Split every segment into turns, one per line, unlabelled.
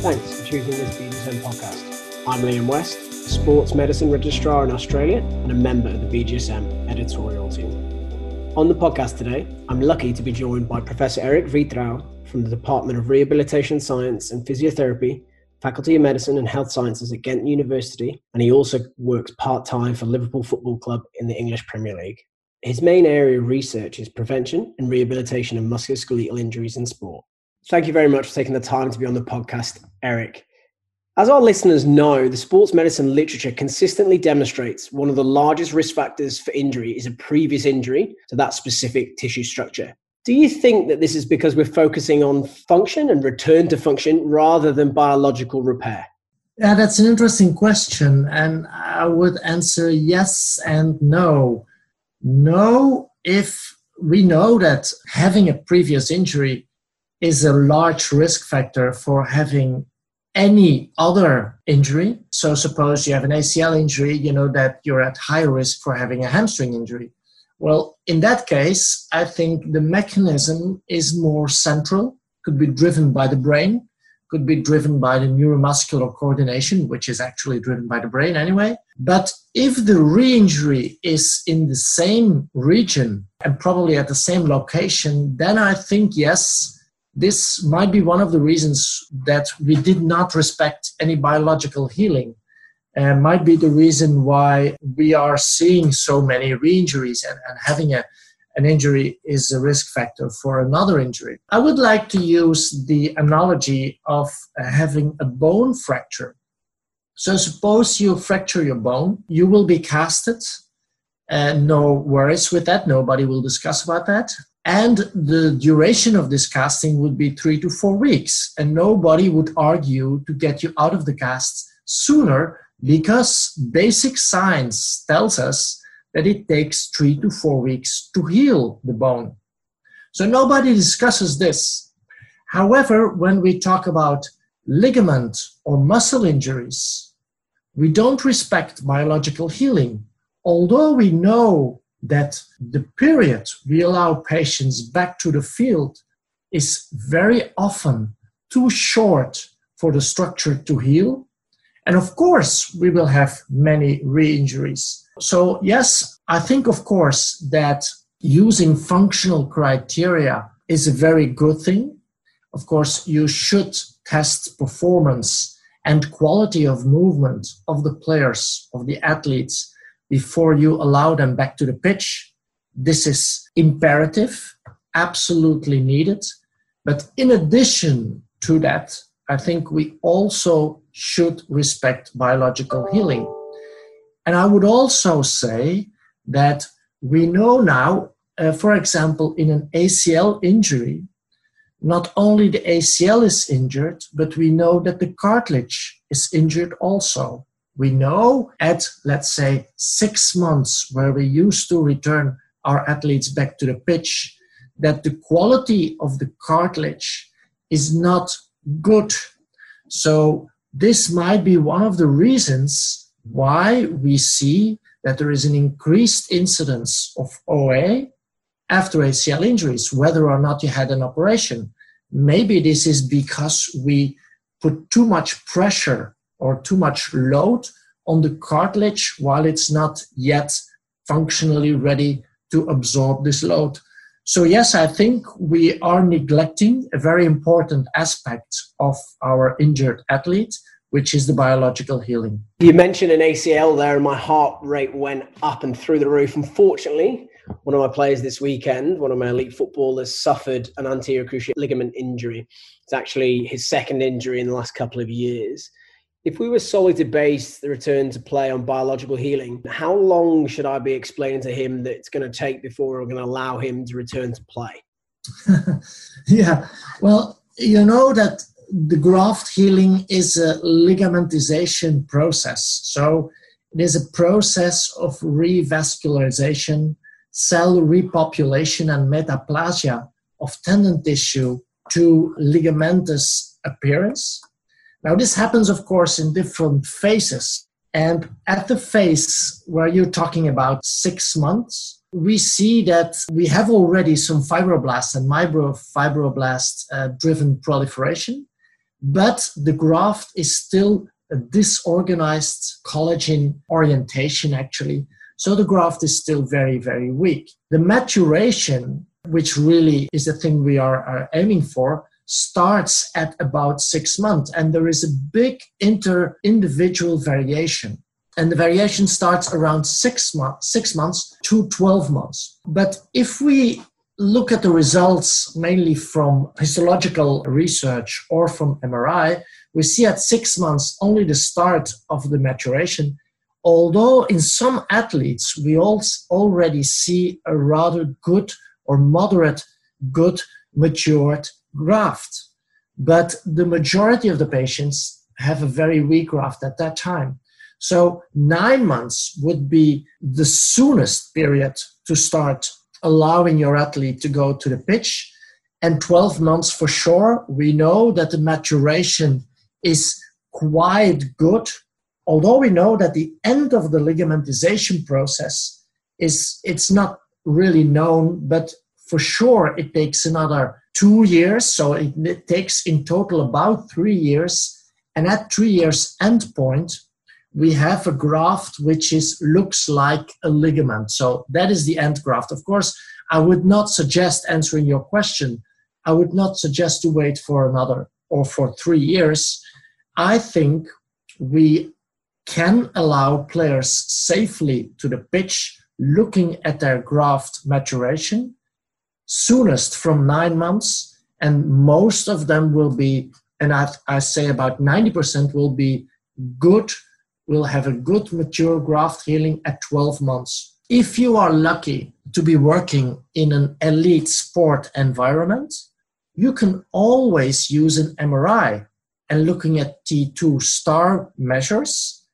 Thanks for choosing this BJSM podcast. I'm Liam West, sports medicine registrar in Australia and a member of the BJSM editorial team. On the podcast today, I'm lucky to be joined by Professor Erik Witvrouw from the Department of Rehabilitation Science and Physiotherapy, Faculty of Medicine and Health Sciences at Ghent University, and he also works part time for Liverpool Football Club in the English Premier League. His main area of research is prevention and rehabilitation of musculoskeletal injuries in sport. Thank you very much for taking the time to be on the podcast, Erik. As our listeners know, the sports medicine literature consistently demonstrates one of the largest risk factors for injury is a previous injury to that specific tissue structure. Do you think that this is because we're focusing on function and return to function rather than biological repair?
Yeah, that's an interesting question. And I would answer yes and no. No, if we know that having a previous injury is a large risk factor for having any other injury. So, suppose you have an ACL injury, you know that you're at high risk for having a hamstring injury. Well, in that case, I think the mechanism is more central, could be driven by the brain, could be driven by the neuromuscular coordination, which is actually driven by the brain anyway. But if the re injury is in the same region and probably at the same location, then I think yes this might be one of the reasons that we did not respect any biological healing and might be the reason why we are seeing so many re-injuries and, and having a, an injury is a risk factor for another injury. I would like to use the analogy of uh, having a bone fracture. So suppose you fracture your bone, you will be casted. And no worries with that. Nobody will discuss about that. And the duration of this casting would be three to four weeks. And nobody would argue to get you out of the cast sooner because basic science tells us that it takes three to four weeks to heal the bone. So nobody discusses this. However, when we talk about ligament or muscle injuries, we don't respect biological healing. Although we know that the period we allow patients back to the field is very often too short for the structure to heal. And of course, we will have many re injuries. So, yes, I think, of course, that using functional criteria is a very good thing. Of course, you should test performance and quality of movement of the players, of the athletes, before you allow them back to the pitch. This is imperative, absolutely needed. But in addition to that, I think we also should respect biological healing. And I would also say that we know now, uh, for example, in an ACL injury, not only the ACL is injured, but we know that the cartilage is injured also. We know at, let's say, six months, where we used to return our athletes back to the pitch, that the quality of the cartilage is not good. So, this might be one of the reasons why we see that there is an increased incidence of OA after ACL injuries, whether or not you had an operation. Maybe this is because we put too much pressure or too much load on the cartilage while it's not yet functionally ready to absorb this load. So, yes, I think we are neglecting a very important aspect of our injured athlete, which is the biological healing.
You mentioned an ACL there, and my heart rate went up and through the roof. Unfortunately, one of my players this weekend, one of my elite footballers, suffered an anterior cruciate ligament injury. It's actually his second injury in the last couple of years. If we were solely to base the return to play on biological healing, how long should I be explaining to him that it's going to take before we're going to allow him to return to play?
yeah, well, you know that the graft healing is a ligamentization process. So it is a process of revascularization, cell repopulation, and metaplasia of tendon tissue to ligamentous appearance. Now, this happens, of course, in different phases. And at the phase where you're talking about six months, we see that we have already some fibroblast and myofibroblasts uh, driven proliferation. but the graft is still a disorganized collagen orientation, actually. So the graft is still very, very weak. The maturation, which really is the thing we are, are aiming for, starts at about six months. And there is a big inter individual variation. And the variation starts around six, months, six months to 12 months. But if we look at the results mainly from histological research or from MRI, we see at six months only the start of the maturation. Although in some athletes, we already see a rather good or moderate good matured graft. But the majority of the patients have a very weak graft at that time. So nine months would be the soonest period to start allowing your athlete to go to the pitch. And 12 months for sure, we know that the maturation is quite good. Although we know that the end of the ligamentization process is, it's not really known, but for sure it takes another two years. So it, takes in total about three years. And at three years endpoint, we have a graft which is looks like a ligament. So that is the end graft. Of course, I would not suggest answering your question. I would not suggest to wait for another or for three years. I think we can allow players safely to the pitch looking at their graft maturation soonest from nine months and most of them will be and I, I say about 90% will be good will have a good mature graft healing at 12 months. If you are lucky to be working in an elite sport environment, you can always use an MRI and looking at T2 star measures.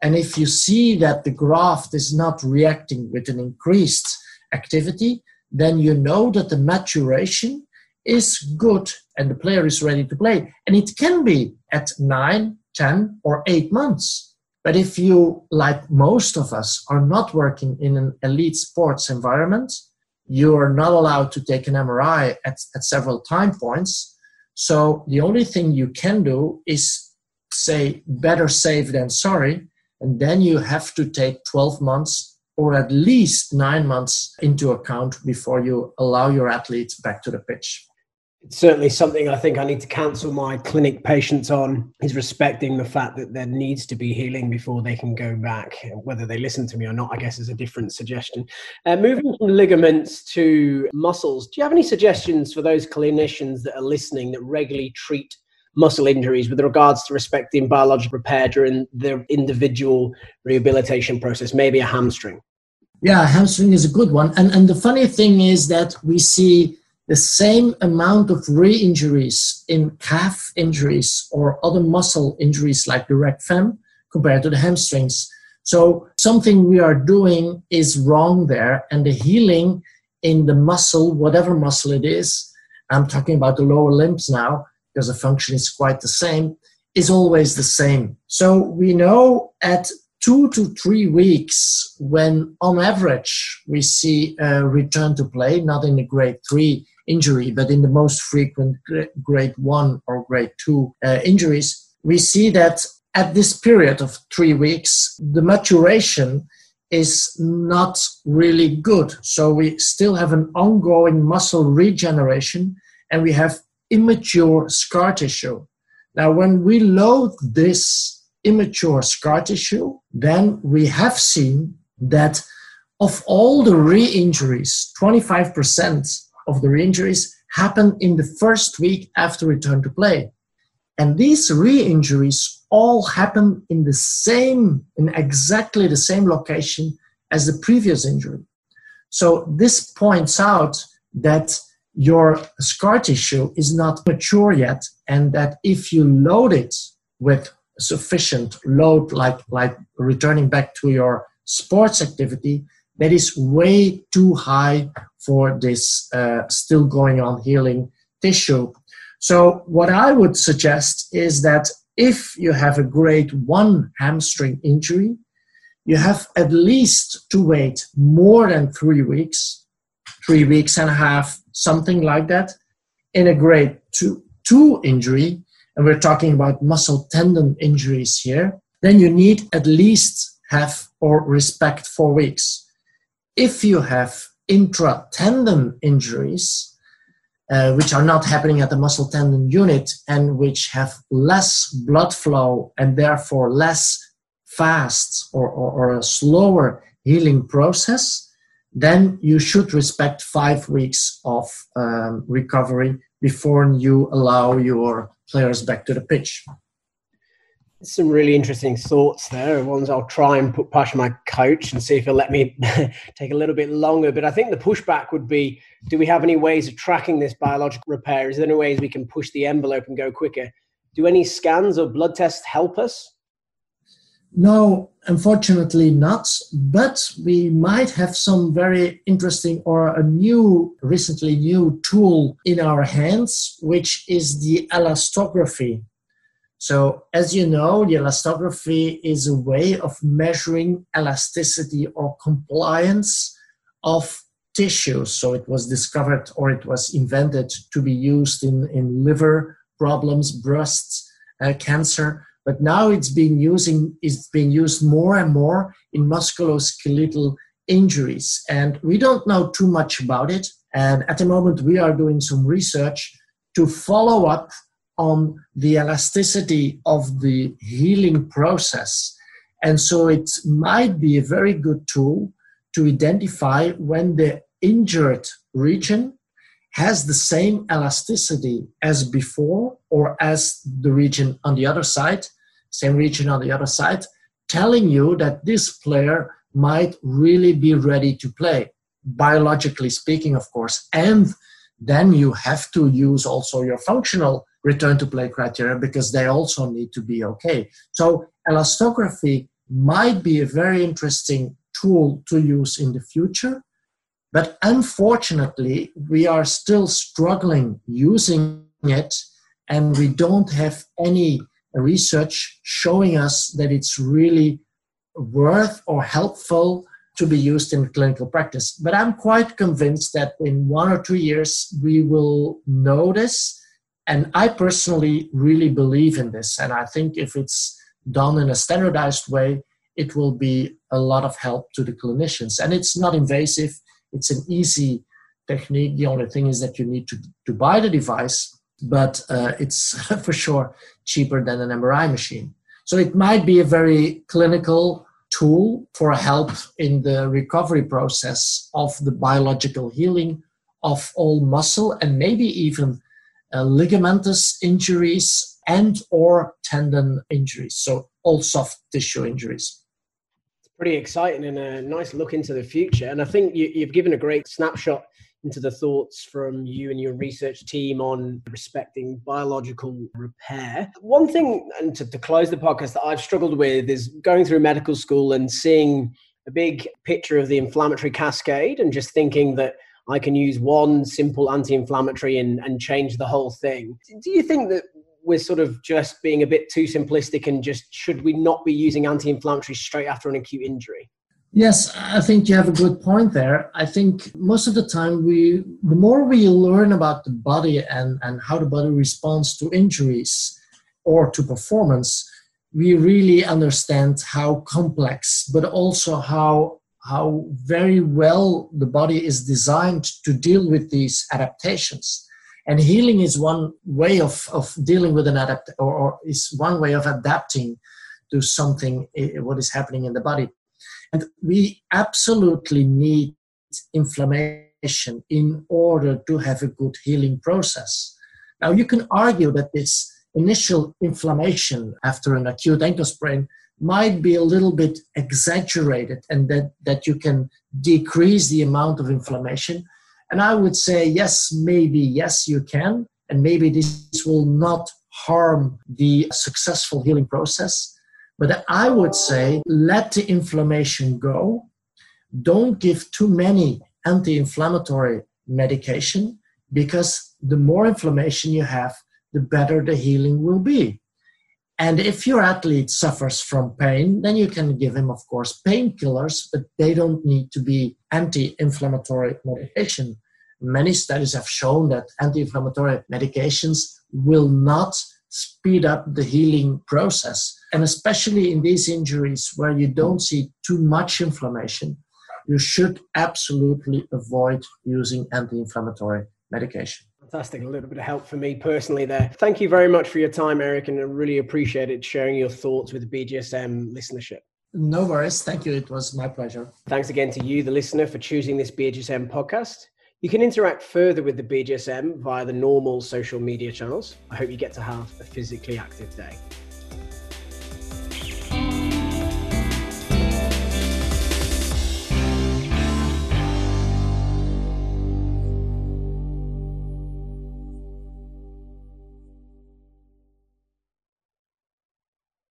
And if you see that the graft is not reacting with an increased activity, then you know that the maturation is good and the player is ready to play. And it can be at 9, 10, or 8 months. But if you, like most of us, are not working in an elite sports environment, you are not allowed to take an MRI at, at several time points. So the only thing you can do is say better safe than sorry. And then you have to take 12 months or at least nine months into account before you allow your athletes back to the pitch
it's certainly something I think I need to counsel my clinic patients on is respecting the fact that there needs to be healing before they can go back. Whether they listen to me or not, I guess is a different suggestion. Uh, moving from ligaments to muscles, do you have any suggestions for those clinicians that are listening that regularly treat muscle injuries with regards to respecting biological repair during the individual rehabilitation process, maybe a hamstring?
Yeah, hamstring is a good one. And, and the funny thing is that we see the same amount of re-injuries in calf injuries or other muscle injuries like the fem compared to the hamstrings. So something we are doing is wrong there, and the healing in the muscle, whatever muscle it is, I'm talking about the lower limbs now because the function is quite the same, is always the same. So we know at two to three weeks when on average we see a return to play, not in the grade three injury, but in the most frequent grade one or grade two uh, injuries, we see that at this period of three weeks, the maturation is not really good. So we still have an ongoing muscle regeneration and we have immature scar tissue. Now, when we load this immature scar tissue, then we have seen that of all the re injuries, 25% of the re-injuries happen in the first week after return to play. And these re-injuries all happen in the same, in exactly the same location as the previous injury. So this points out that your scar tissue is not mature yet, and that if you load it with sufficient load, like, like returning back to your sports activity, that is way too high for this uh, still going on healing tissue. So, what I would suggest is that if you have a grade one hamstring injury, you have at least to wait more than three weeks, three weeks and a half, something like that. In a grade two, two injury, and we're talking about muscle tendon injuries here, then you need at least have or respect four weeks. If you have intra tendon injuries, uh, which are not happening at the muscle tendon unit and which have less blood flow and therefore less fast or, or, or a slower healing process, then you should respect five weeks of um, recovery before you allow your players back to the pitch
some really interesting thoughts there. Ones I'll try and put past my coach and see if he'll let me take a little bit longer. But I think the pushback would be: Do we have any ways of tracking this biological repair? Is there any ways we can push the envelope and go quicker? Do any scans or blood tests help us?
No, unfortunately not. But we might have some very interesting or a new, recently new tool in our hands, which is the elastography. So, as you know, the elastography is a way of measuring elasticity or compliance of tissues. So, it was discovered or it was invented to be used in, in liver problems, breast uh, cancer, but now it's being using it's being used more and more in musculoskeletal injuries. And we don't know too much about it. And at the moment, we are doing some research to follow up on the elasticity of the healing process. And so it might be a very good tool to identify when the injured region has the same elasticity as before or as the region on the other side, same region on the other side, telling you that this player might really be ready to play, biologically speaking, of course. And then you have to use also your functional return to play criteria because they also need to be okay. So elastography might be a very interesting tool to use in the future, but unfortunately, we are still struggling using it, and we don't have any research showing us that it's really worth or helpful to be used in clinical practice. But I'm quite convinced that in one or two years, we will notice and I personally really believe in this. And I think if it's done in a standardized way, it will be a lot of help to the clinicians. And it's not invasive, it's an easy technique. The only thing is that you need to, to buy the device, but uh, it's for sure cheaper than an MRI machine. So it might be a very clinical tool for help in the recovery process of the biological healing of all muscle and maybe even uh, ligamentous injuries and or tendon injuries so all soft tissue injuries
it's pretty exciting and a nice look into the future and i think you, you've given a great snapshot into the thoughts from you and your research team on respecting biological repair. One thing, and to, to, close the podcast, that I've struggled with is going through medical school and seeing a big picture of the inflammatory cascade and just thinking that I can use one simple anti-inflammatory and, and change the whole thing. Do you think that we're sort of just being a bit too simplistic and just should we not be using anti-inflammatory straight after an acute injury?
Yes, I think you have a good point there. I think most of the time we the more we learn about the body and, and how the body responds to injuries or to performance, we really understand how complex, but also how how very well the body is designed to deal with these adaptations. And healing is one way of, of dealing with an adapt or, or is one way of adapting to something eh, what is happening in the body. And we absolutely need inflammation in order to have a good healing process. Now you can argue that this initial inflammation after an acute ankle sprain might be a little bit exaggerated and that, that you can decrease the amount of inflammation. And I would say, yes, maybe, yes, you can. And maybe this will not harm the successful healing process. But I would say, let the inflammation go. Don't give too many anti inflammatory medication because the more inflammation you have, the better the healing will be. And if your athlete suffers from pain, then you can give him, of course, painkillers, but they don't need to be anti inflammatory medication. Many studies have shown that anti inflammatory medications will not speed up the healing process. And especially in these injuries where you don't see too much inflammation, you should absolutely avoid using anti inflammatory medication.
Fantastic. A little bit of help for me personally there. Thank you very much for your time, Erik, and I really appreciate it sharing your thoughts with the BJSM listenership.
No worries. Thank you. It was my pleasure.
Thanks again to you, the listener, for choosing this BJSM podcast. You can interact further with the BJSM via the normal social media channels. I hope you get to have a physically active day.